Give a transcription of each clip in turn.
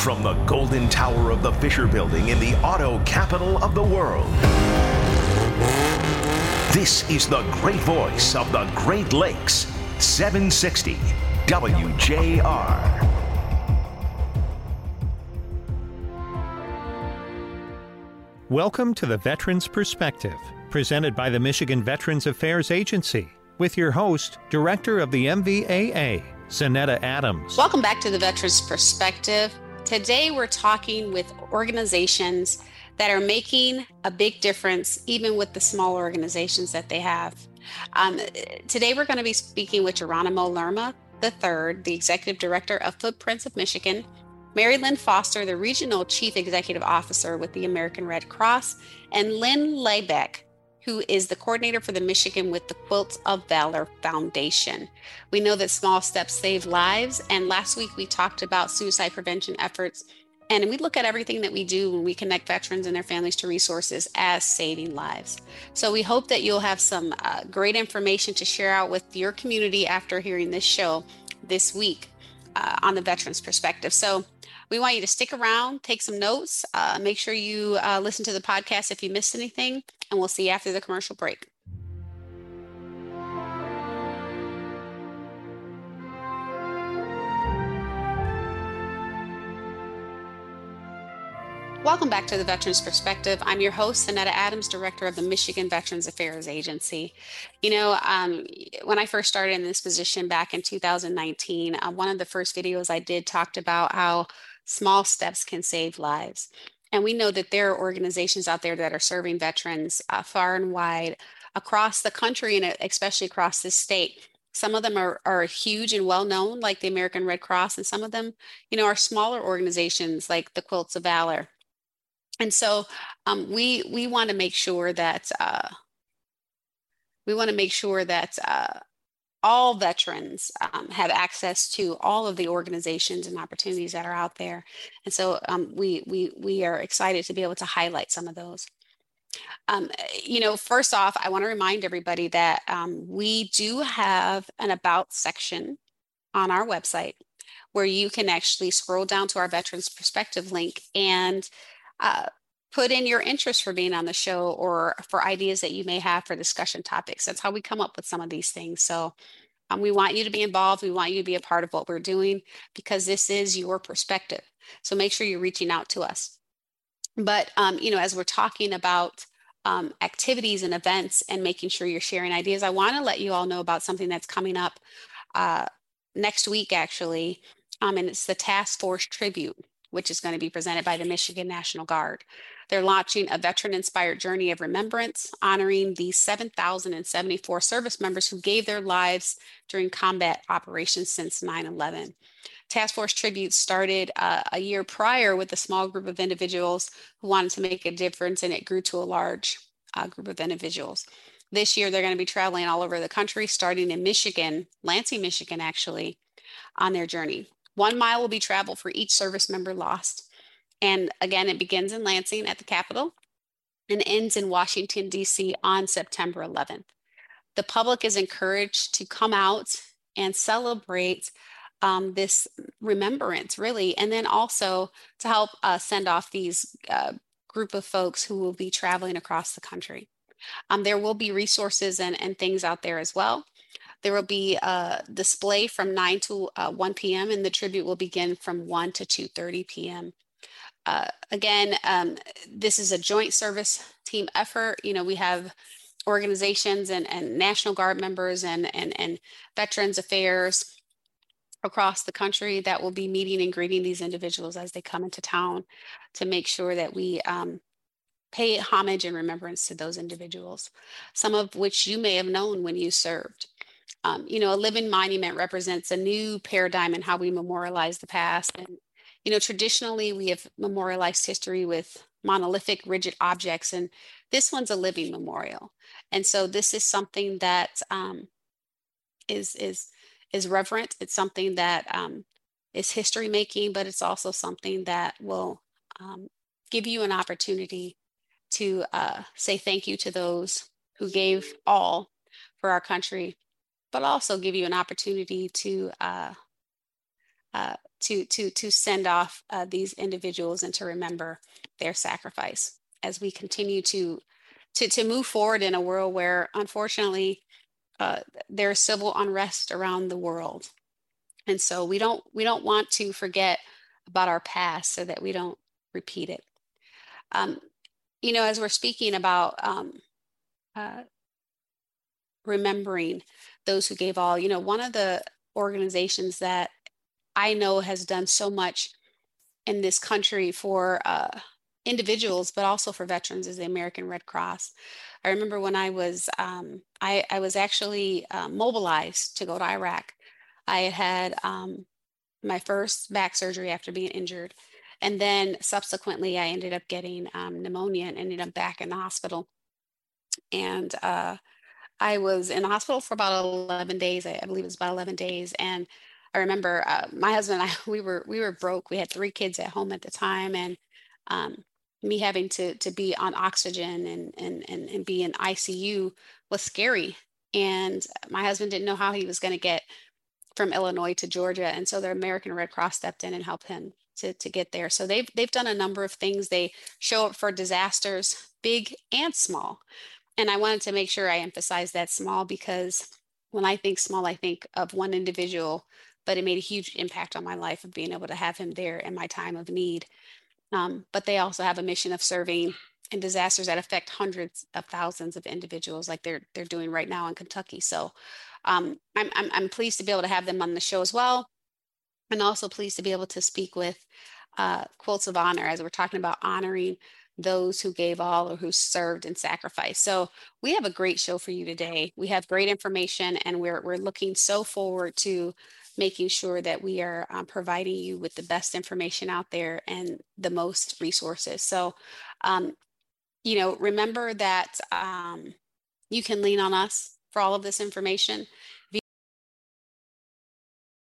from the golden tower of the Fisher Building in the auto capital of the world. This is the great voice of the Great Lakes, 760 WJR. Welcome to the Veterans Perspective, presented by the Michigan Veterans Affairs Agency, with your host, Director of the MVAA, Zanetta Adams. Welcome back to the Veterans Perspective. Today we're talking with organizations that are making a big difference, even with the small organizations that they have. Um, today we're going to be speaking with Geronimo Lerma III, the Executive Director of Footprints of Michigan, Mary Lynn Foster, the Regional Chief Executive Officer with the American Red Cross, and Lynn Lebeck, who is the coordinator for the Michigan with the Quilts of Valor Foundation. We know that small steps save lives, and last week we talked about suicide prevention efforts. And we look at everything that we do when we connect veterans and their families to resources as saving lives. So we hope that you'll have some uh, great information to share out with your community after hearing this show this week uh, on the veterans perspective. So we want you to stick around, take some notes, uh, make sure you uh, listen to the podcast if you missed anything, and we'll see you after the commercial break. Welcome back to the Veterans Perspective. I'm your host, Zanetta Adams, Director of the Michigan Veterans Affairs Agency. You know, um, when I first started in this position back in 2019, uh, one of the first videos I did talked about how small steps can save lives. And we know that there are organizations out there that are serving veterans uh, far and wide across the country and especially across this state. Some of them are, are huge and well known, like the American Red Cross, and some of them, you know, are smaller organizations like the Quilts of Valor and so um, we we want to make sure that uh, we want to make sure that uh, all veterans um, have access to all of the organizations and opportunities that are out there. And so um, we we we are excited to be able to highlight some of those. Um, you know, first off, I want to remind everybody that um, we do have an about section on our website where you can actually scroll down to our veterans perspective link and uh, put in your interest for being on the show or for ideas that you may have for discussion topics. That's how we come up with some of these things. So um, we want you to be involved. We want you to be a part of what we're doing because this is your perspective. So make sure you're reaching out to us. But, um, you know, as we're talking about um, activities and events and making sure you're sharing ideas, I want to let you all know about something that's coming up uh, next week, actually. Um, and it's the Task Force Tribute which is going to be presented by the Michigan National Guard. They're launching a veteran inspired journey of remembrance, honoring the 7,074 service members who gave their lives during combat operations since 9 11. Task Force Tribute started uh, a year prior with a small group of individuals who wanted to make a difference, and it grew to a large uh, group of individuals. This year, they're going to be traveling all over the country, starting in Michigan, Lansing, Michigan, actually, on their journey. One mile will be traveled for each service member lost. And again, it begins in Lansing at the Capitol and ends in Washington, D.C. on September 11th. The public is encouraged to come out and celebrate um, this remembrance, really, and then also to help uh, send off these uh, group of folks who will be traveling across the country. Um, there will be resources and, and things out there as well. There will be a display from 9 to uh, 1 p.m. and the tribute will begin from 1 to 2.30 p.m. Uh, again, um, this is a joint service team effort. You know, we have organizations and, and National Guard members and, and, and Veterans Affairs across the country that will be meeting and greeting these individuals as they come into town to make sure that we um, pay homage and remembrance to those individuals, some of which you may have known when you served. Um, you know, a living monument represents a new paradigm in how we memorialize the past. And, you know, traditionally we have memorialized history with monolithic, rigid objects, and this one's a living memorial. And so this is something that um, is is is reverent. It's something that um, is history making, but it's also something that will um, give you an opportunity to uh, say thank you to those who gave all for our country but also give you an opportunity to uh, uh, to to to send off uh, these individuals and to remember their sacrifice as we continue to to to move forward in a world where unfortunately uh, there's civil unrest around the world. And so we don't we don't want to forget about our past so that we don't repeat it. Um, you know as we're speaking about um, uh, remembering those who gave all you know one of the organizations that I know has done so much in this country for uh, individuals, but also for veterans, is the American Red Cross. I remember when I was um, I, I, was actually uh, mobilized to go to Iraq. I had um, my first back surgery after being injured, and then subsequently I ended up getting um, pneumonia and ended up back in the hospital. And uh, I was in the hospital for about 11 days. I, I believe it was about 11 days, and I remember uh, my husband and I we were we were broke. We had three kids at home at the time, and um, me having to to be on oxygen and and and, and be in ICU was scary. And my husband didn't know how he was going to get from Illinois to Georgia, and so the American Red Cross stepped in and helped him to to get there. So they've they've done a number of things. They show up for disasters, big and small. And I wanted to make sure I emphasize that small because when I think small, I think of one individual but it made a huge impact on my life of being able to have him there in my time of need. Um, but they also have a mission of serving in disasters that affect hundreds of thousands of individuals, like they're they're doing right now in Kentucky. So um, I'm, I'm I'm pleased to be able to have them on the show as well, and also pleased to be able to speak with uh, quotes of honor as we're talking about honoring those who gave all or who served and sacrificed. So we have a great show for you today. We have great information, and we're we're looking so forward to making sure that we are um, providing you with the best information out there and the most resources. So, um, you know, remember that um, you can lean on us for all of this information. If you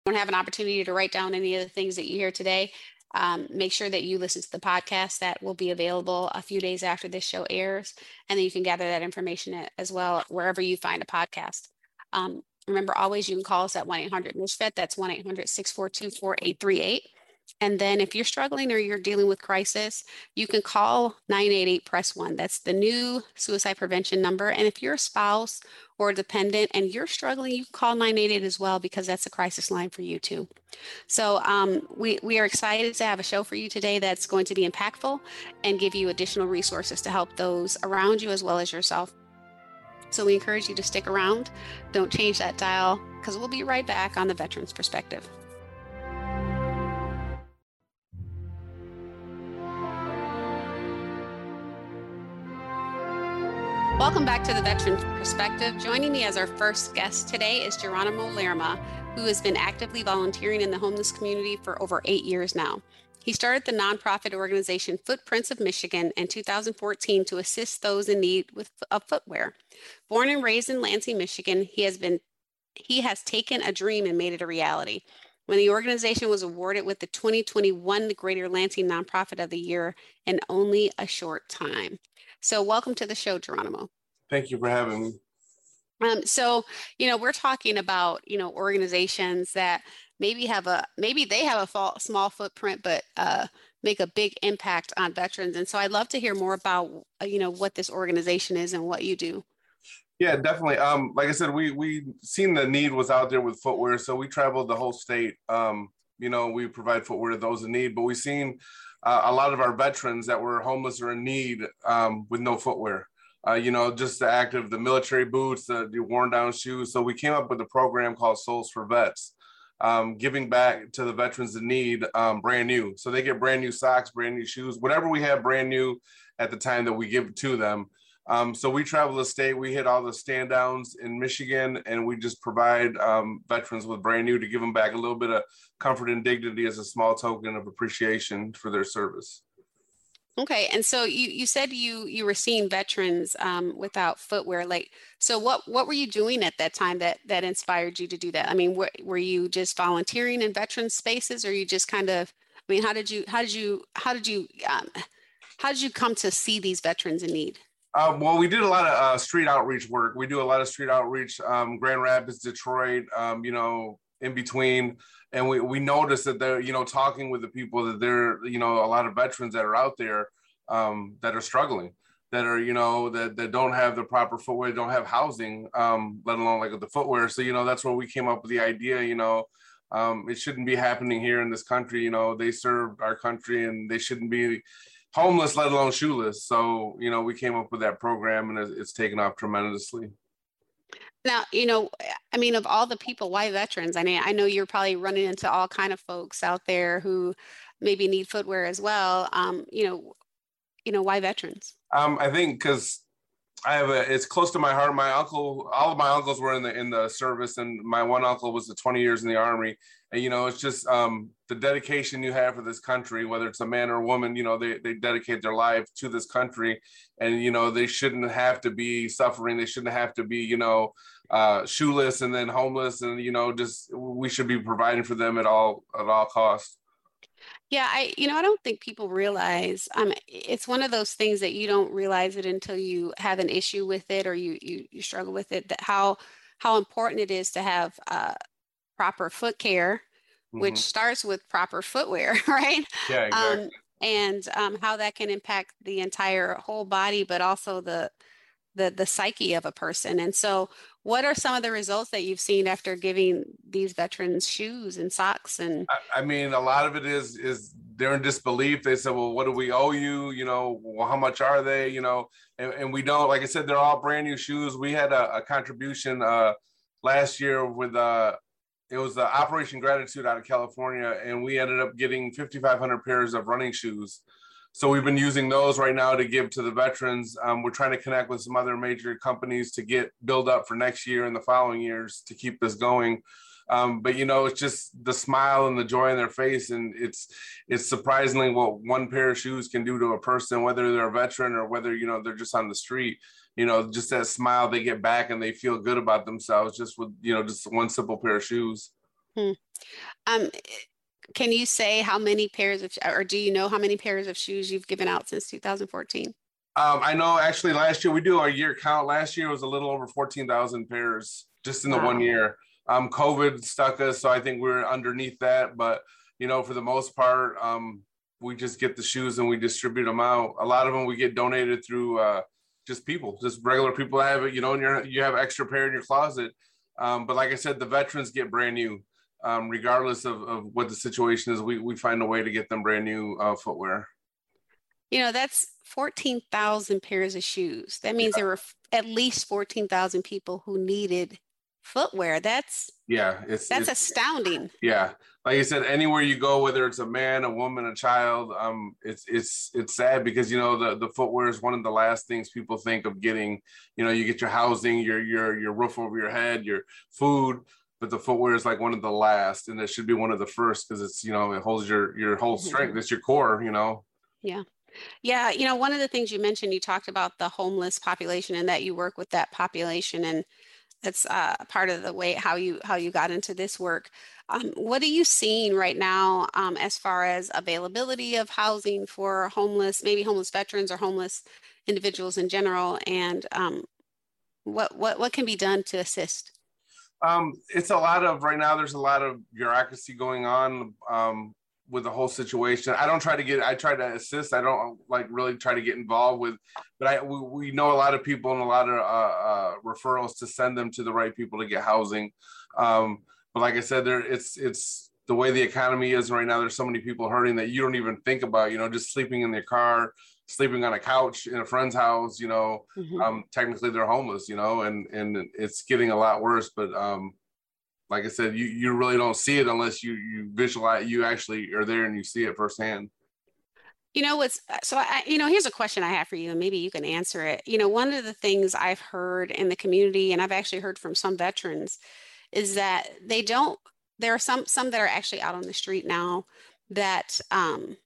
don't have an opportunity to write down any of the things that you hear today, um, make sure that you listen to the podcast that will be available a few days after this show airs. And then you can gather that information as well wherever you find a podcast. Um, Remember, always you can call us at 1 800 MICHVET. That's 1 800 642 4838. And then if you're struggling or you're dealing with crisis, you can call 988 press 1. That's the new suicide prevention number. And if you're a spouse or a dependent and you're struggling, you can call 988 as well because that's a crisis line for you too. So um, we, we are excited to have a show for you today that's going to be impactful and give you additional resources to help those around you as well as yourself. So we encourage you to stick around. Don't change that dial because we'll be right back on the Veterans Perspective. Welcome back to the Veterans Perspective. Joining me as our first guest today is Geronimo Lerma, who has been actively volunteering in the homeless community for over eight years now. He started the nonprofit organization Footprints of Michigan in 2014 to assist those in need with of footwear. Born and raised in Lansing, Michigan, he has been he has taken a dream and made it a reality. When the organization was awarded with the 2021 Greater Lansing Nonprofit of the Year in only a short time. So, welcome to the show, Geronimo. Thank you for having me. Um, so, you know, we're talking about, you know, organizations that maybe have a maybe they have a small footprint but uh, make a big impact on veterans. And so i'd love to hear more about uh, you know what this organization is and what you do. Yeah definitely. Um, like i said we we seen the need was out there with footwear so we traveled the whole state. Um, you know we provide footwear to those in need but we've seen uh, a lot of our veterans that were homeless or in need um, with no footwear uh, you know, just the act of the military boots, the, the, worn down shoes. So we came up with a program called Souls for Vets um, giving back to the veterans in need um, brand new. So they get brand new socks, brand new shoes, whatever we have brand new at the time that we give to them. Um, so we travel the state, we hit all the stand downs in Michigan, and we just provide um, veterans with brand new to give them back a little bit of comfort and dignity as a small token of appreciation for their service. Okay, and so you you said you you were seeing veterans um, without footwear. Like, so what what were you doing at that time that that inspired you to do that? I mean, were were you just volunteering in veteran spaces, or you just kind of? I mean, how did you how did you how did you um, how did you come to see these veterans in need? Uh, well, we did a lot of uh, street outreach work. We do a lot of street outreach, um, Grand Rapids, Detroit, um, you know, in between. And we, we noticed that they're you know talking with the people that they're you know a lot of veterans that are out there um, that are struggling that are you know that, that don't have the proper footwear don't have housing um, let alone like the footwear. So you know that's where we came up with the idea you know um, it shouldn't be happening here in this country you know they served our country and they shouldn't be homeless let alone shoeless. So you know we came up with that program and it's, it's taken off tremendously now, you know, I mean, of all the people, why veterans? I mean, I know you're probably running into all kind of folks out there who maybe need footwear as well. Um, you know, you know, why veterans? Um, I think because I have a, it's close to my heart. My uncle, all of my uncles were in the in the service, and my one uncle was the 20 years in the army. And you know, it's just um, the dedication you have for this country, whether it's a man or a woman. You know, they they dedicate their life to this country, and you know, they shouldn't have to be suffering. They shouldn't have to be, you know, uh, shoeless and then homeless, and you know, just we should be providing for them at all at all costs. Yeah, I you know I don't think people realize um it's one of those things that you don't realize it until you have an issue with it or you you, you struggle with it that how how important it is to have uh, proper foot care, mm-hmm. which starts with proper footwear, right? Yeah, um, exactly. Um, and um, how that can impact the entire whole body, but also the the the psyche of a person. And so, what are some of the results that you've seen after giving these veterans shoes and socks? And I, I mean, a lot of it is is they're in disbelief. They said, "Well, what do we owe you? You know, well, how much are they? You know?" And, and we don't. Like I said, they're all brand new shoes. We had a, a contribution uh, last year with uh, it was the Operation Gratitude out of California, and we ended up getting 5,500 pairs of running shoes so we've been using those right now to give to the veterans. Um, we're trying to connect with some other major companies to get build up for next year and the following years to keep this going. Um, but you know, it's just the smile and the joy in their face, and it's it's surprisingly what one pair of shoes can do to a person, whether they're a veteran or whether you know they're just on the street. You know, just that smile they get back and they feel good about themselves just with you know just one simple pair of shoes. Hmm. Um, can you say how many pairs of, or do you know how many pairs of shoes you've given out since 2014? Um, I know actually last year we do our year count. Last year was a little over 14,000 pairs just in the wow. one year. Um, COVID stuck us, so I think we're underneath that. But you know, for the most part, um, we just get the shoes and we distribute them out. A lot of them we get donated through uh, just people, just regular people have it. You know, and you you have extra pair in your closet. Um, but like I said, the veterans get brand new um, regardless of, of what the situation is, we, we find a way to get them brand new uh, footwear. You know, that's 14,000 pairs of shoes. That means yeah. there were at least 14,000 people who needed footwear. That's yeah, it's that's it's, astounding. Yeah, like I said, anywhere you go, whether it's a man, a woman, a child, um, it's it's it's sad because you know the the footwear is one of the last things people think of getting. You know, you get your housing, your your your roof over your head, your food, but the footwear is like one of the last and it should be one of the first because it's you know it holds your your whole mm-hmm. strength it's your core you know? Yeah. Yeah you know one of the things you mentioned you talked about the homeless population and that you work with that population and that's uh, part of the way how you how you got into this work. Um, what are you seeing right now um, as far as availability of housing for homeless maybe homeless veterans or homeless individuals in general? And um, what what what can be done to assist um, it's a lot of right now. There's a lot of bureaucracy going on um, with the whole situation. I don't try to get. I try to assist. I don't like really try to get involved with. But I we, we know a lot of people and a lot of uh, uh, referrals to send them to the right people to get housing. Um, but like I said, there it's it's the way the economy is right now. There's so many people hurting that you don't even think about. You know, just sleeping in their car sleeping on a couch in a friend's house, you know, mm-hmm. um, technically they're homeless, you know, and and it's getting a lot worse. But um, like I said, you you really don't see it unless you you visualize, you actually are there and you see it firsthand. You know what's so I you know here's a question I have for you and maybe you can answer it. You know one of the things I've heard in the community and I've actually heard from some veterans is that they don't there are some some that are actually out on the street now that um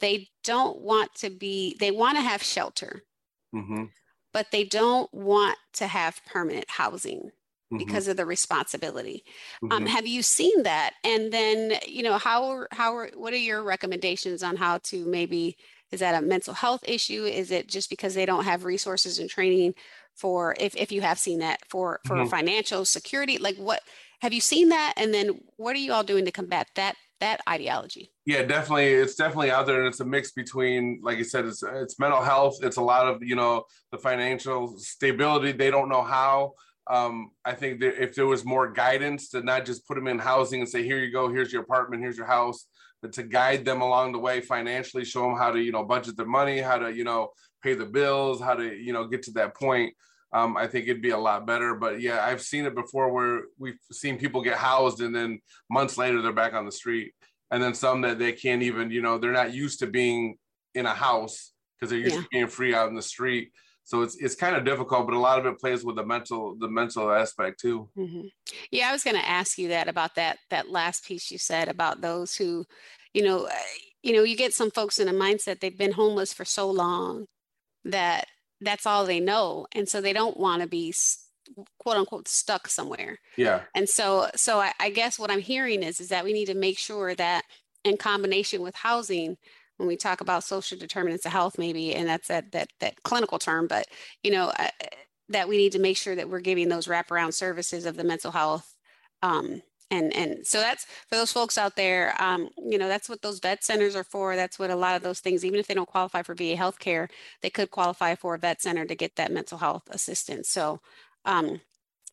they don't want to be they want to have shelter mm-hmm. but they don't want to have permanent housing mm-hmm. because of the responsibility um, mm-hmm. um, have you seen that and then you know how how what are your recommendations on how to maybe is that a mental health issue is it just because they don't have resources and training for if, if you have seen that for for mm-hmm. financial security like what have you seen that? And then what are you all doing to combat that that ideology? Yeah, definitely. It's definitely out there, and it's a mix between, like you said, it's it's mental health. It's a lot of you know the financial stability. They don't know how. Um, I think that if there was more guidance to not just put them in housing and say, here you go, here's your apartment, here's your house, but to guide them along the way financially, show them how to you know budget their money, how to you know pay the bills, how to you know get to that point. Um, I think it'd be a lot better. But yeah, I've seen it before where we've seen people get housed and then months later they're back on the street. And then some that they can't even, you know, they're not used to being in a house because they're used yeah. to being free out in the street. So it's it's kind of difficult, but a lot of it plays with the mental the mental aspect too. Mm-hmm. Yeah, I was going to ask you that about that that last piece you said about those who, you know, uh, you know, you get some folks in a mindset they've been homeless for so long that that's all they know and so they don't want to be quote unquote stuck somewhere. Yeah. And so so I, I, guess what i'm hearing is is that we need to make sure that in combination with housing when we talk about social determinants of health maybe and that's that that that clinical term but you know uh, that we need to make sure that we're giving those wraparound services of the mental health um, and and so that's for those folks out there um, you know that's what those vet centers are for. That's what a lot of those things even if they don't qualify for va healthcare they could qualify for a vet center to get that mental health assistance. So um,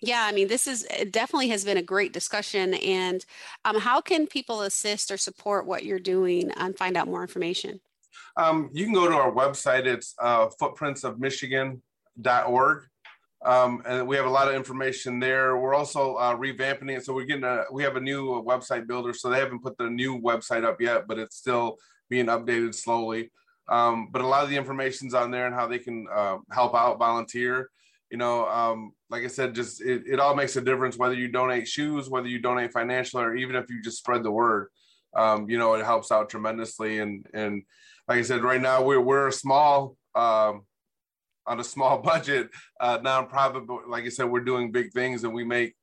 yeah i mean this is definitely has been a great discussion. And um, how can people assist or support what you're doing and find out more information? Um, you can go to our website. It's uh, footprintsofmichigan.org um, and we have a lot of information there. We're also uh, revamping it, so we're getting a we have a new uh, website builder. So they haven't put the new website up yet, but it's still being updated slowly. Um, but a lot of the information's on there and how they can uh, help out, volunteer. You know, um, like I said, just it, it all makes a difference whether you donate shoes, whether you donate financial, or even if you just spread the word. Um, you know, it helps out tremendously. And and like I said, right now we're we're a small um, on a small budget uh, nonprofit, but like I said, we're doing big things and we make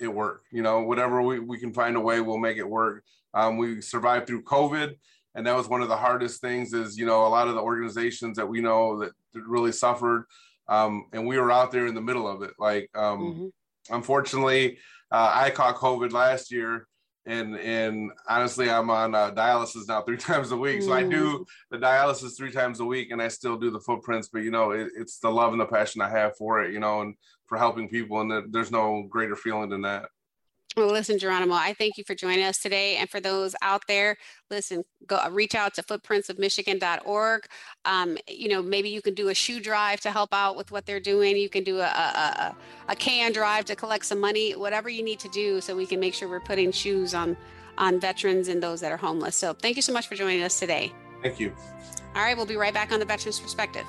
it work. You know, whatever we, we can find a way, we'll make it work. Um, we survived through COVID, and that was one of the hardest things. Is you know a lot of the organizations that we know that really suffered, um, and we were out there in the middle of it. Like, um, mm-hmm. unfortunately, uh, I caught COVID last year, and and honestly i'm on uh, dialysis now three times a week so i do mm. the dialysis three times a week and i still do the footprints but you know it, it's the love and the passion i have for it you know and for helping people and there's no greater feeling than that well, listen, Geronimo, I thank you for joining us today. And for those out there, listen, go uh, reach out to footprintsofmichigan.org. Um, you know, maybe you can do a shoe drive to help out with what they're doing. You can do a, a, a, can drive to collect some money, whatever you need to do so we can make sure we're putting shoes on, on veterans and those that are homeless. So thank you so much for joining us today. Thank you. All right, we'll be right back on the Veterans Perspective.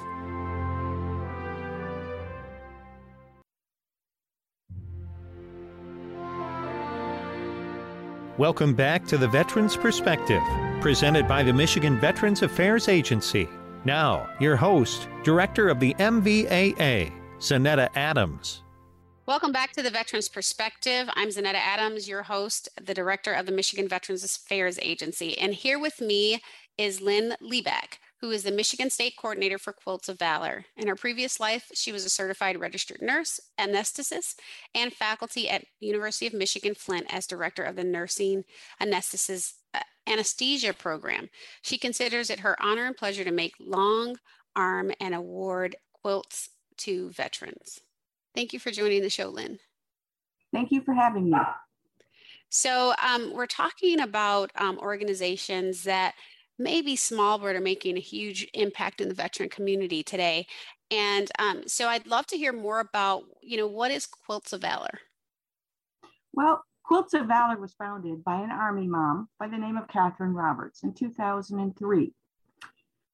Welcome back to the Veterans Perspective, presented by the Michigan Veterans Affairs Agency. Now, your host, Director of the MVAA, Zanetta Adams. Welcome back to the Veterans Perspective. I'm Zanetta Adams, your host, the Director of the Michigan Veterans Affairs Agency. And here with me is Lynn Lebeck who is the Michigan State Coordinator for Quilts of Valor. In her previous life, she was a certified registered nurse, anesthetist, and faculty at University of Michigan Flint as Director of the Nursing Anesthetist uh, Anesthesia Program. She considers it her honor and pleasure to make long arm and award quilts to veterans. Thank you for joining the show, Lynn. Thank you for having me. So, um, we're talking about um, organizations that maybe small but are making a huge impact in the veteran community today. And um, so I'd love to hear more about, you know, what is Quilts of Valor? Well, Quilts of Valor was founded by an Army mom by the name of Catherine Roberts in 2003.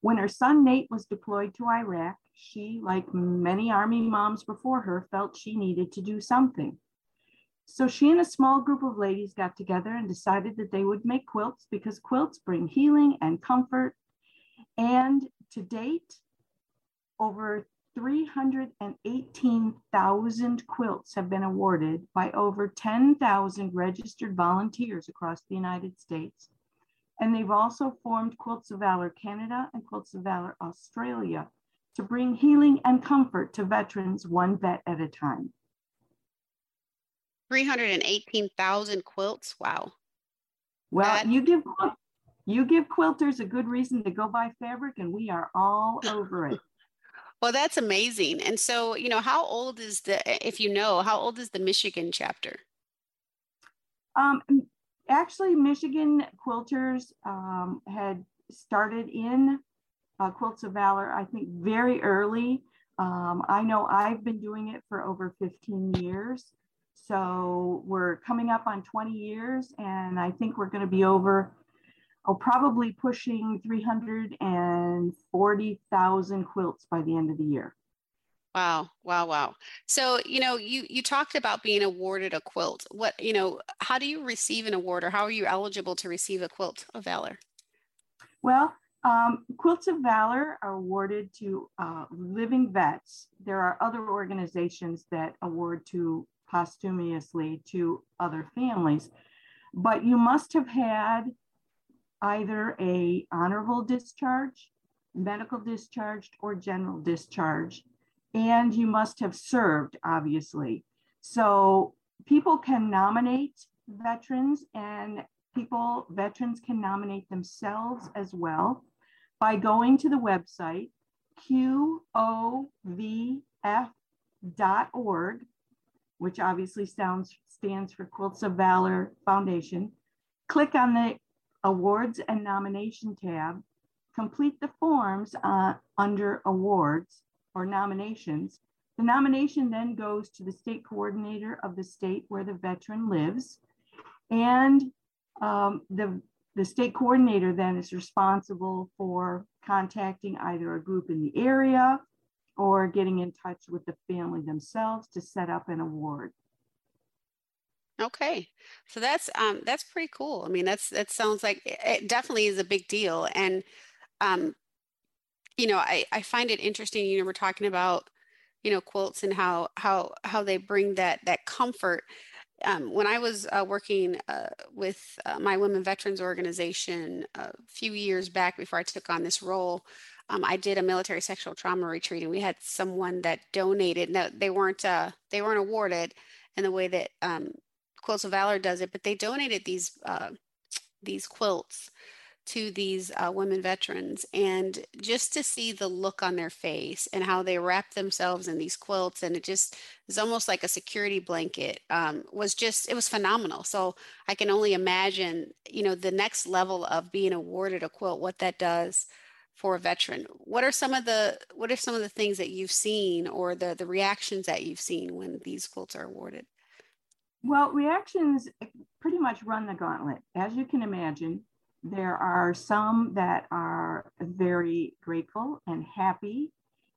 When her son Nate was deployed to Iraq, she, like many Army moms before her, felt she needed to do something. So she and a small group of ladies got together and decided that they would make quilts because quilts bring healing and comfort. And to date, over 318,000 quilts have been awarded by over 10,000 registered volunteers across the United States. And they've also formed Quilts of Valor Canada and Quilts of Valor Australia to bring healing and comfort to veterans one vet at a time. 318,000 quilts. Wow. Well, that... you give you give quilters a good reason to go buy fabric and we are all over it. well, that's amazing. And so, you know, how old is the if you know, how old is the Michigan chapter? Um actually Michigan quilters um, had started in uh, Quilts of Valor, I think very early. Um, I know I've been doing it for over 15 years. So we're coming up on 20 years, and I think we're going to be over, oh, probably pushing 340,000 quilts by the end of the year. Wow, wow, wow. So, you know, you you talked about being awarded a quilt. What, you know, how do you receive an award or how are you eligible to receive a quilt of valor? Well, um, Quilts of Valor are awarded to uh, living vets. There are other organizations that award to posthumously to other families, but you must have had either a honorable discharge, medical discharge, or general discharge, and you must have served, obviously. So people can nominate veterans and people, veterans can nominate themselves as well by going to the website qovf.org, which obviously sounds, stands for Quilts of Valor Foundation. Click on the Awards and Nomination tab, complete the forms uh, under Awards or Nominations. The nomination then goes to the state coordinator of the state where the veteran lives. And um, the the state coordinator then is responsible for contacting either a group in the area or getting in touch with the family themselves to set up an award. Okay, so that's um, that's pretty cool. I mean, that's that sounds like it definitely is a big deal, and um, you know, I I find it interesting. You know, we're talking about you know quilts and how how how they bring that that comfort um, when I was uh, working uh, with uh, my women veterans organization a few years back before I took on this role, um, I did a military sexual trauma retreat, and we had someone that donated. Now they weren't uh, they weren't awarded in the way that um, Quilts of Valor does it, but they donated these uh, these quilts to these uh, women veterans and just to see the look on their face and how they wrap themselves in these quilts and it just is almost like a security blanket um, was just it was phenomenal. So i can only imagine you know the next level of being awarded a quilt what that does for a veteran. What are some of the what are some of the things that you've seen or the the reactions that you've seen when these quilts are awarded? Well reactions pretty much run the gauntlet as you can imagine there are some that are very grateful and happy.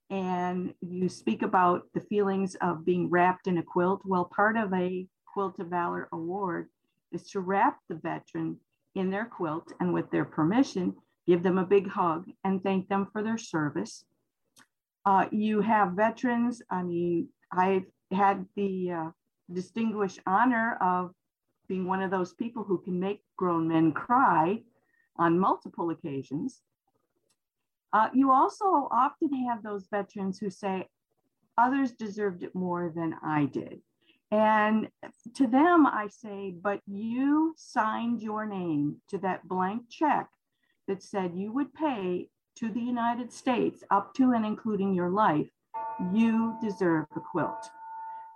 And you speak about the feelings of being wrapped in a quilt. Well, part of a Quilt of Valor award is to wrap the veteran in their quilt and with their permission, give them a big hug and thank them for their service. Uh, you have veterans. I mean, I've had the uh, distinguished honor of being one of those people who can make grown men cry on multiple occasions. Uh, you also often have those veterans who say, others deserved it more than I did. And to them, I say, but you signed your name to that blank check that said you would pay to the United States up to and including your life. You deserve a quilt.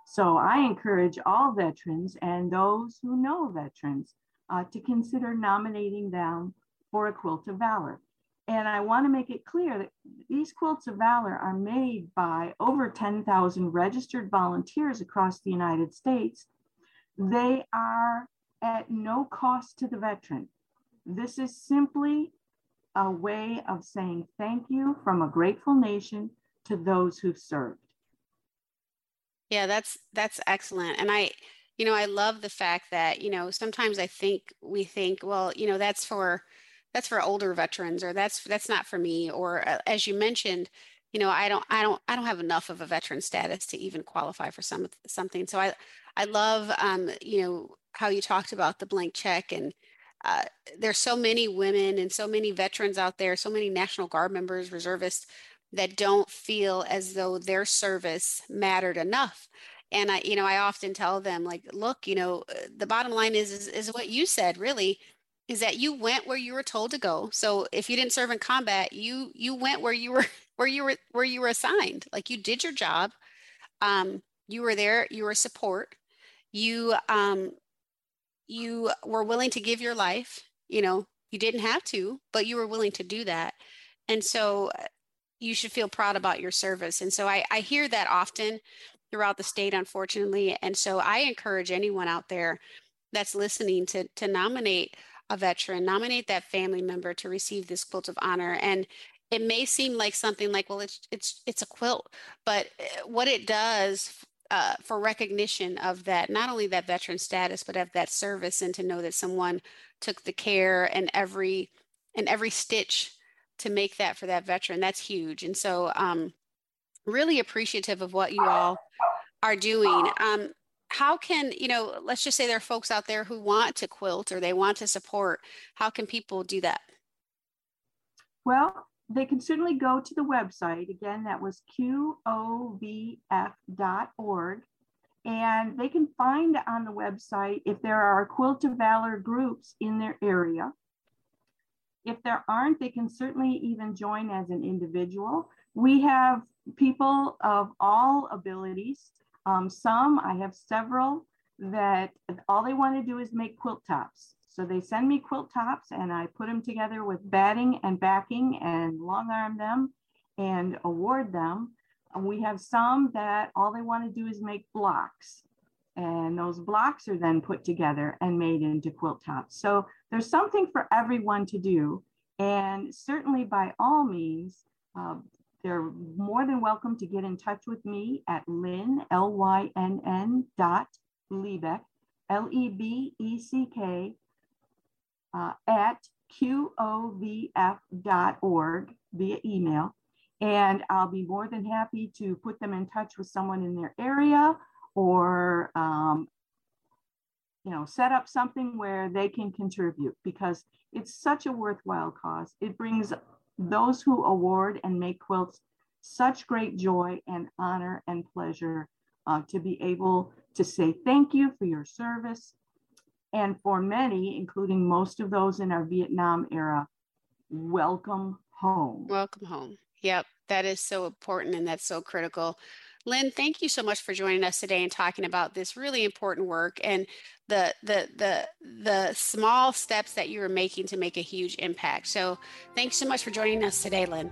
So I encourage all veterans and those who know veterans uh, to consider nominating them for a quilt of valor. And I want to make it clear that these quilts of valor are made by over 10,000 registered volunteers across the United States. They are at no cost to the veteran. This is simply a way of saying thank you from a grateful nation to those who've served. Yeah, that's that's excellent. And I, you know, I love the fact that, you know, sometimes I think we think, well, you know, that's for that's for older veterans or that's that's not for me or uh, as you mentioned you know i don't i don't i don't have enough of a veteran status to even qualify for some something. So i i love um you know how you talked about the blank check and uh, there's so many women and so many veterans out there so many national guard members reservists that don't feel as though their service mattered enough. And I, you know, I often tell them like, look, you know, the bottom line is, is, is what you said really is that you went where you were told to go. So if you didn't serve in combat, you, you went where you were, where you were, where you were assigned, like you did your job. Um, you were there, you were support, you, um, you were willing to give your life, you know, you didn't have to, but you were willing to do that. And so uh, you should feel proud about your service. And so I, I hear that often throughout the state, unfortunately. And so I encourage anyone out there that's listening to, to nominate a veteran, nominate that family member to receive this quilt of honor. And it may seem like something like, well, it's it's it's a quilt, but uh, what it does uh, for recognition of that, not only that veteran status, but of that service, and to know that someone took the care and every and every stitch to make that for that veteran, that's huge. And so, um, really appreciative of what you all are doing. Um, how can you know? Let's just say there are folks out there who want to quilt or they want to support. How can people do that? Well, they can certainly go to the website. Again, that was qovf.org. And they can find on the website if there are Quilt of Valor groups in their area. If there aren't, they can certainly even join as an individual. We have people of all abilities. Um, some, I have several that all they want to do is make quilt tops. So they send me quilt tops and I put them together with batting and backing and long arm them and award them. And we have some that all they want to do is make blocks. And those blocks are then put together and made into quilt tops. So there's something for everyone to do. And certainly by all means, uh, they're more than welcome to get in touch with me at Lynn, L-Y-N-N dot Lebeck, L-E-B-E-C-K uh, at org via email. And I'll be more than happy to put them in touch with someone in their area or, um, you know, set up something where they can contribute because it's such a worthwhile cause. It brings those who award and make quilts such great joy and honor and pleasure uh, to be able to say thank you for your service and for many, including most of those in our Vietnam era, welcome home. Welcome home. Yep, that is so important and that's so critical. Lynn, thank you so much for joining us today and talking about this really important work and the the the the small steps that you are making to make a huge impact. So, thanks so much for joining us today, Lynn.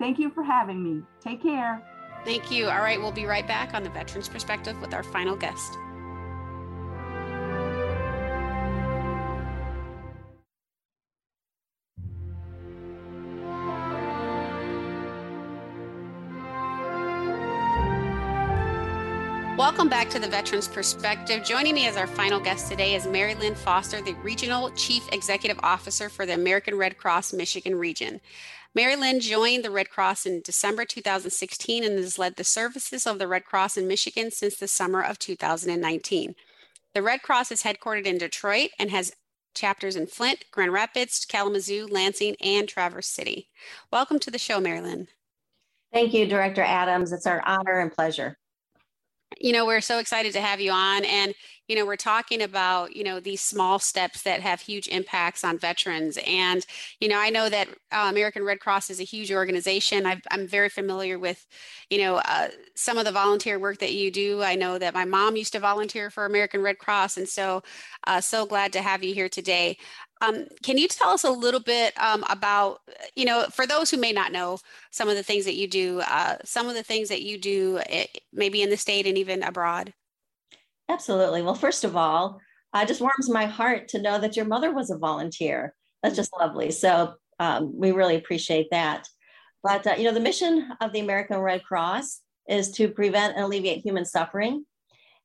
Thank you for having me. Take care. Thank you. All right, we'll be right back on the Veterans Perspective with our final guest. Welcome back to the Veterans Perspective. Joining me as our final guest today is Mary Lynn Foster, the Regional Chief Executive Officer for the American Red Cross Michigan region. Mary Lynn joined the Red Cross in December 2016 and has led the services of the Red Cross in Michigan since the summer of 2019. The Red Cross is headquartered in Detroit and has chapters in Flint, Grand Rapids, Kalamazoo, Lansing, and Traverse City. Welcome to the show, Mary Lynn. Thank you, Director Adams. It's our honor and pleasure you know we're so excited to have you on. And you know we're talking about you know these small steps that have huge impacts on veterans. And you know i know that uh, american red cross is a huge organization. I am very familiar with you know uh, some of the volunteer work that you do. I know that my mom used to volunteer for american red cross. And so uh, so glad to have you here today um, can you tell us a little bit um, about, you know, for those who may not know some of the things that you do, uh, some of the things that you do, eh, maybe in the state and even abroad? Absolutely. Well, first of all, it just warms my heart to know that your mother was a volunteer. That's just lovely. So um, we really appreciate that. But, uh, you know, the mission of the American Red Cross is to prevent and alleviate human suffering.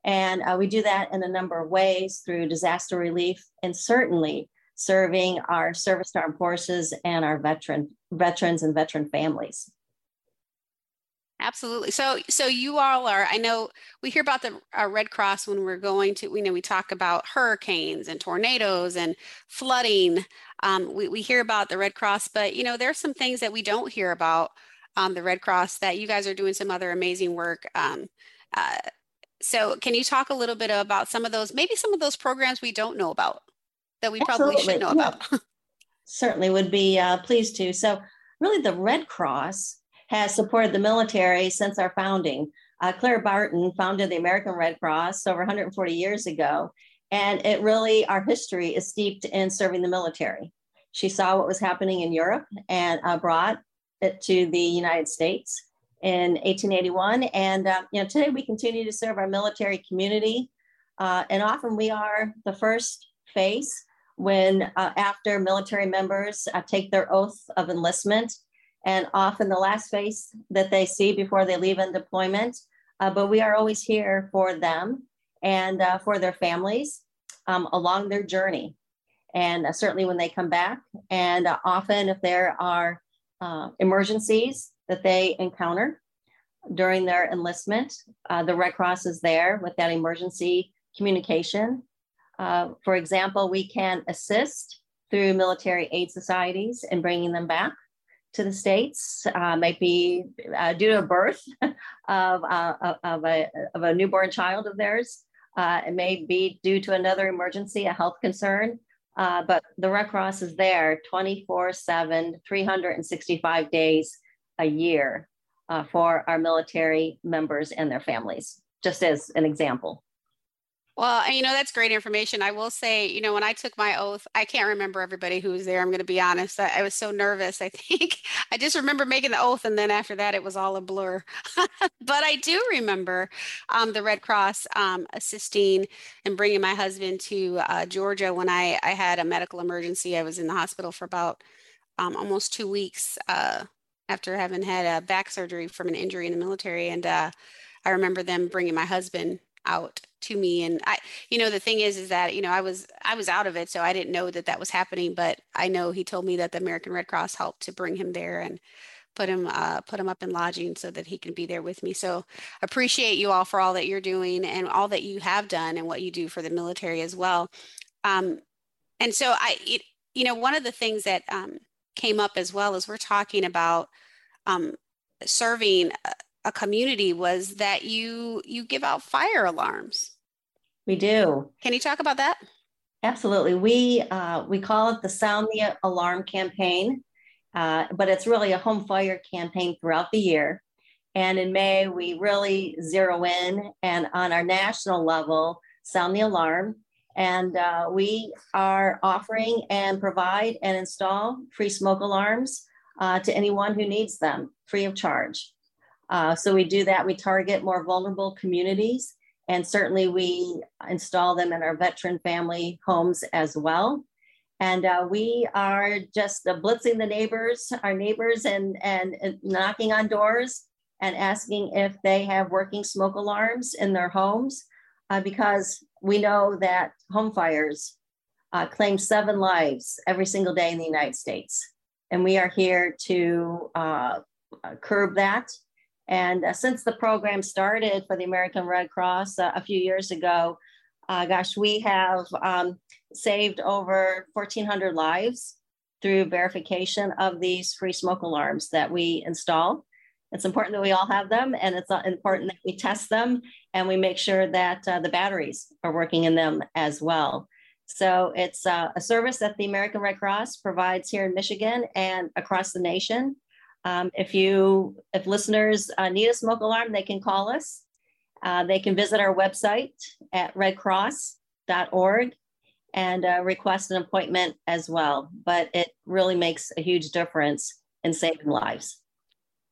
And uh, we do that in a number of ways through disaster relief and certainly serving our service armed forces and our veteran veterans and veteran families. Absolutely. So, so you all are. I know we hear about the uh, Red Cross when we're going to. We know we talk about hurricanes and tornadoes and flooding. Um, we we hear about the Red Cross, but you know there's some things that we don't hear about um, the Red Cross. That you guys are doing some other amazing work. Um, uh, so can you talk a little bit about some of those, maybe some of those programs we don't know about that we Absolutely. probably should know about? Certainly would be uh, pleased to. So really the Red Cross has supported the military since our founding. Uh, Clara Barton founded the American Red Cross over 140 years ago. And it really, our history is steeped in serving the military. She saw what was happening in Europe and uh, brought it to the United States in 1881. And uh, you know, today we continue to serve our military community. Uh, and often we are the first face when uh, after military members uh, take their oath of enlistment and often the last face that they see before they leave in deployment. Uh, but we are always here for them and uh, for their families um, along their journey. And uh, certainly when they come back, and uh, often if there are emergencies that they encounter during their enlistment, the Red Cross is there with that emergency communication. For example, we can assist through military aid societies in bringing them back to the states uh, might be uh, due to a birth of, uh, of, a, of a newborn child of theirs. Uh, it may be due to another emergency, a health concern. Uh, but the Red Cross is there 24 7, 365 days a year uh, for our military members and their families, just as an example. Well, you know, that's great information. I will say, you know, when I took my oath, I can't remember everybody who was there. I'm going to be honest. I, I, was so nervous. I think I just remember making the oath. And then after that, it was all a blur. but I do remember um, the Red Cross um, assisting and bringing my husband to uh, Georgia when I, I had a medical emergency. I was in the hospital for about um, almost two weeks uh, after having had a back surgery from an injury in the military. And uh, I remember them bringing my husband out to me and i you know the thing is is that you know i was i was out of it so i didn't know that that was happening but i know he told me that the american red cross helped to bring him there and put him uh, put him up in lodging so that he can be there with me so appreciate you all for all that you're doing and all that you have done and what you do for the military as well um, and so i it, you know one of the things that um, came up as well as we're talking about um, serving a community was that you you give out fire alarms. We do. Can you talk about that? Absolutely. We uh, we call it the Sound the Alarm campaign, uh, but it's really a home fire campaign throughout the year. And in May, we really zero in and on our national level, sound the alarm. And uh, we are offering and provide and install free smoke alarms uh, to anyone who needs them free of charge. Uh, so we do that. We target more vulnerable communities, and certainly we install them in our veteran family homes as well. And uh, we are just uh, blitzing the neighbors, our neighbors, and, and, and knocking on doors and asking if they have working smoke alarms in their homes, uh, because we know that home fires uh, claim seven lives every single day in the United States. And we are here to uh, curb that and uh, since the program started for the American Red Cross uh, a few years ago, uh, gosh, we have um, saved over 1,400 lives through verification of these free smoke alarms that we install. It's important that we all have them, and it's uh, important that we test them and we make sure that uh, the batteries are working in them as well. So it's uh, a service that the American Red Cross provides here in Michigan and across the nation. Um, if you, if listeners uh, need a smoke alarm, they can call us. Uh, they can visit our website at redcross.org and uh, request an appointment as well. But it really makes a huge difference in saving lives.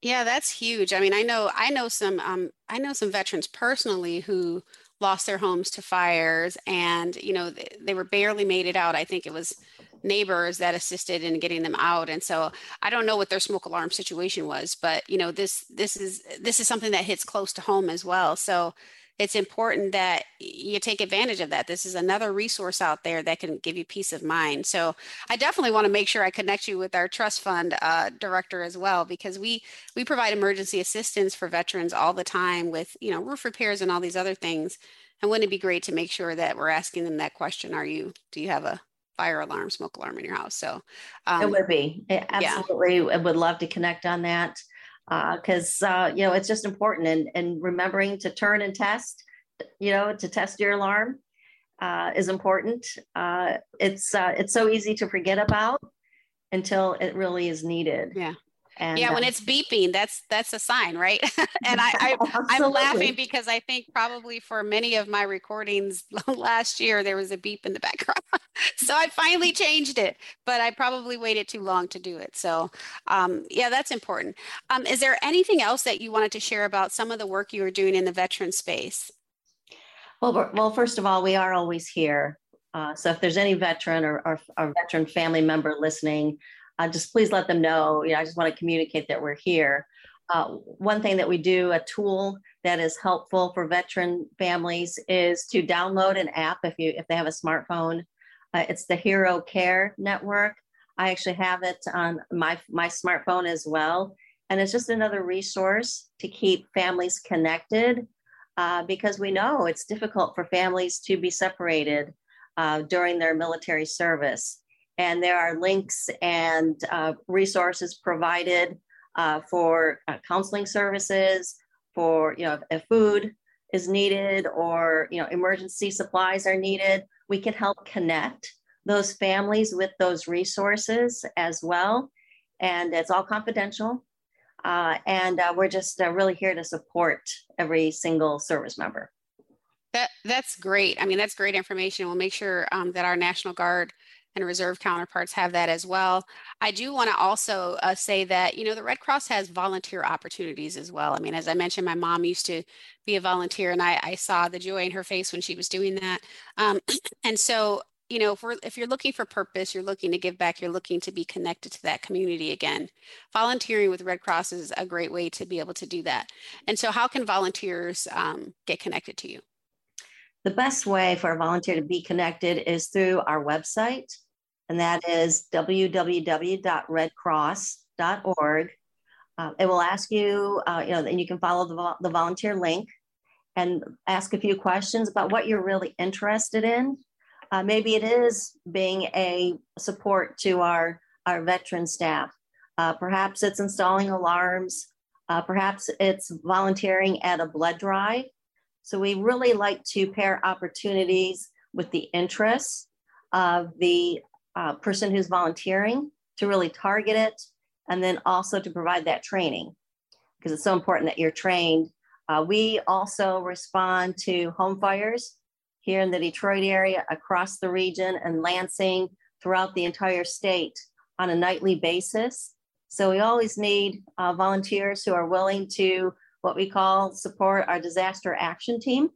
Yeah, that's huge. I mean, I know I know some um, I know some veterans personally who lost their homes to fires, and you know they, they were barely made it out. I think it was neighbors that assisted in getting them out and so i don't know what their smoke alarm situation was but you know this this is this is something that hits close to home as well so it's important that you take advantage of that. This is another resource out there that can give you peace of mind. So I definitely want to make sure I connect you with our trust fund uh, director as well, because we we provide emergency assistance for veterans all the time with you know roof repairs and all these other things. And wouldn't it be great to make sure that we're asking them that question? Are you do you have a fire alarm, smoke alarm in your house. So um, it would be it absolutely. Yeah. I would love to connect on that because uh, uh, you know it's just important and and remembering to turn and test you know, to test your alarm uh, is important. Uh, it's uh, it's so easy to forget about until it really is needed. Yeah. And, yeah, when uh, it's beeping, that's that's a sign, right? and I, I am laughing because I think probably for many of my recordings last year there was a beep in the background, so I finally changed it. But I probably waited too long to do it. So um, yeah, that's important. Um, is there anything else that you wanted to share about some of the work you were doing in the veteran space? Well, well, first of all, we are always here. Uh, so if there's any veteran or, or, or veteran family member listening, uh, just please let them know. You know, I just want to communicate that we're here. Uh, one thing that we do, a tool that is helpful for veteran families, is to download an app if you if they have a smartphone. Uh, it's the Hero Care Network. I actually have it on my my smartphone as well, and it's just another resource to keep families connected uh, because we know it's difficult for families to be separated uh, during their military service and there are links and uh, resources provided uh, for uh, counseling services, for you know if food is needed or you know emergency supplies are needed, we can help connect those families with those resources as well, and it's all confidential. Uh, and uh, we're just uh, really here to support every single service member. That that's great. I mean, that's great information. We'll make sure um, that our National Guard and reserve counterparts have that as well. I do want to also uh, say that, you know, the Red Cross has volunteer opportunities as well. I mean, as I mentioned, my mom used to be a volunteer and I, I saw the joy in her face when she was doing that. Um, and so, you know, if, we're, if you're looking for purpose, you're looking to give back, you're looking to be connected to that community again. Volunteering with Red Cross is a great way to be able to do that. And so, how can volunteers um, get connected to you? The best way for a volunteer to be connected is through our website, and that is www.redcross.org. Uh, it will ask you, uh, you know, and you can follow the, the volunteer link and ask a few questions about what you're really interested in. Uh, maybe it is being a support to our, our veteran staff. Uh, perhaps it's installing alarms. Uh, perhaps it's volunteering at a blood drive. So we really like to pair opportunities with the interests of the uh, person who's volunteering to really target it and then also to provide that training because it's so important that you're trained. Uh, we also respond to home fires here in the Detroit area, across the region, and Lansing throughout the entire state on a nightly basis. So we always need uh, volunteers who are willing to what we call support our disaster action team.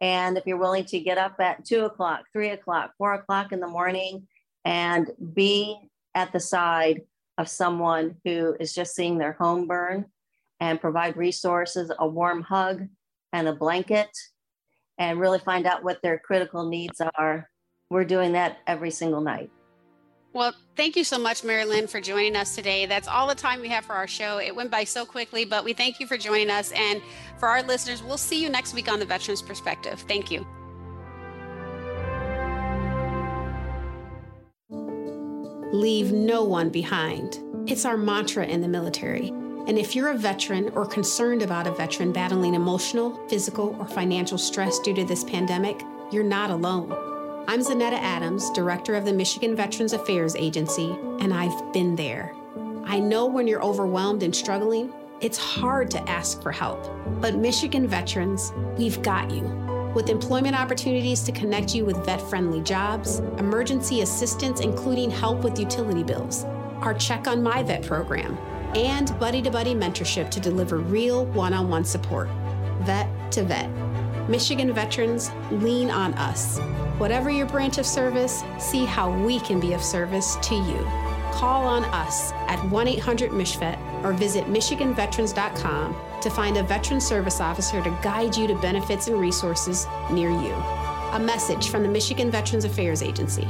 And if you're willing to get up at two o'clock, three o'clock, four o'clock in the morning and be at the side of someone who is just seeing their home burn and provide resources, a warm hug and a blanket, and really find out what their critical needs are. We're doing that every single night. Well, thank you so much, Mary Lynn, for joining us today. That's all the time we have for our show. It went by so quickly, but we thank you for joining us. And for our listeners, we'll see you next week on the Veterans Perspective. Thank you. Leave no one behind. It's our mantra in the military. And if you're a veteran or concerned about a veteran battling emotional, physical, or financial stress due to this pandemic, you're not alone. I'm Zaneta Adams, Director of the Michigan Veterans Affairs Agency, and I've been there. I know when you're overwhelmed and struggling, it's hard to ask for help. But Michigan veterans, we've got you. With employment opportunities to connect you with vet friendly jobs, emergency assistance, including help with utility bills, our Check on My Vet program, and buddy to buddy mentorship to deliver real one on one support. Vet to vet. Michigan veterans, lean on us. Whatever your branch of service, see how we can be of service to you. Call on us at 1 800 MICHVET or visit MichiganVeterans.com to find a veteran service officer to guide you to benefits and resources near you. A message from the Michigan Veterans Affairs Agency.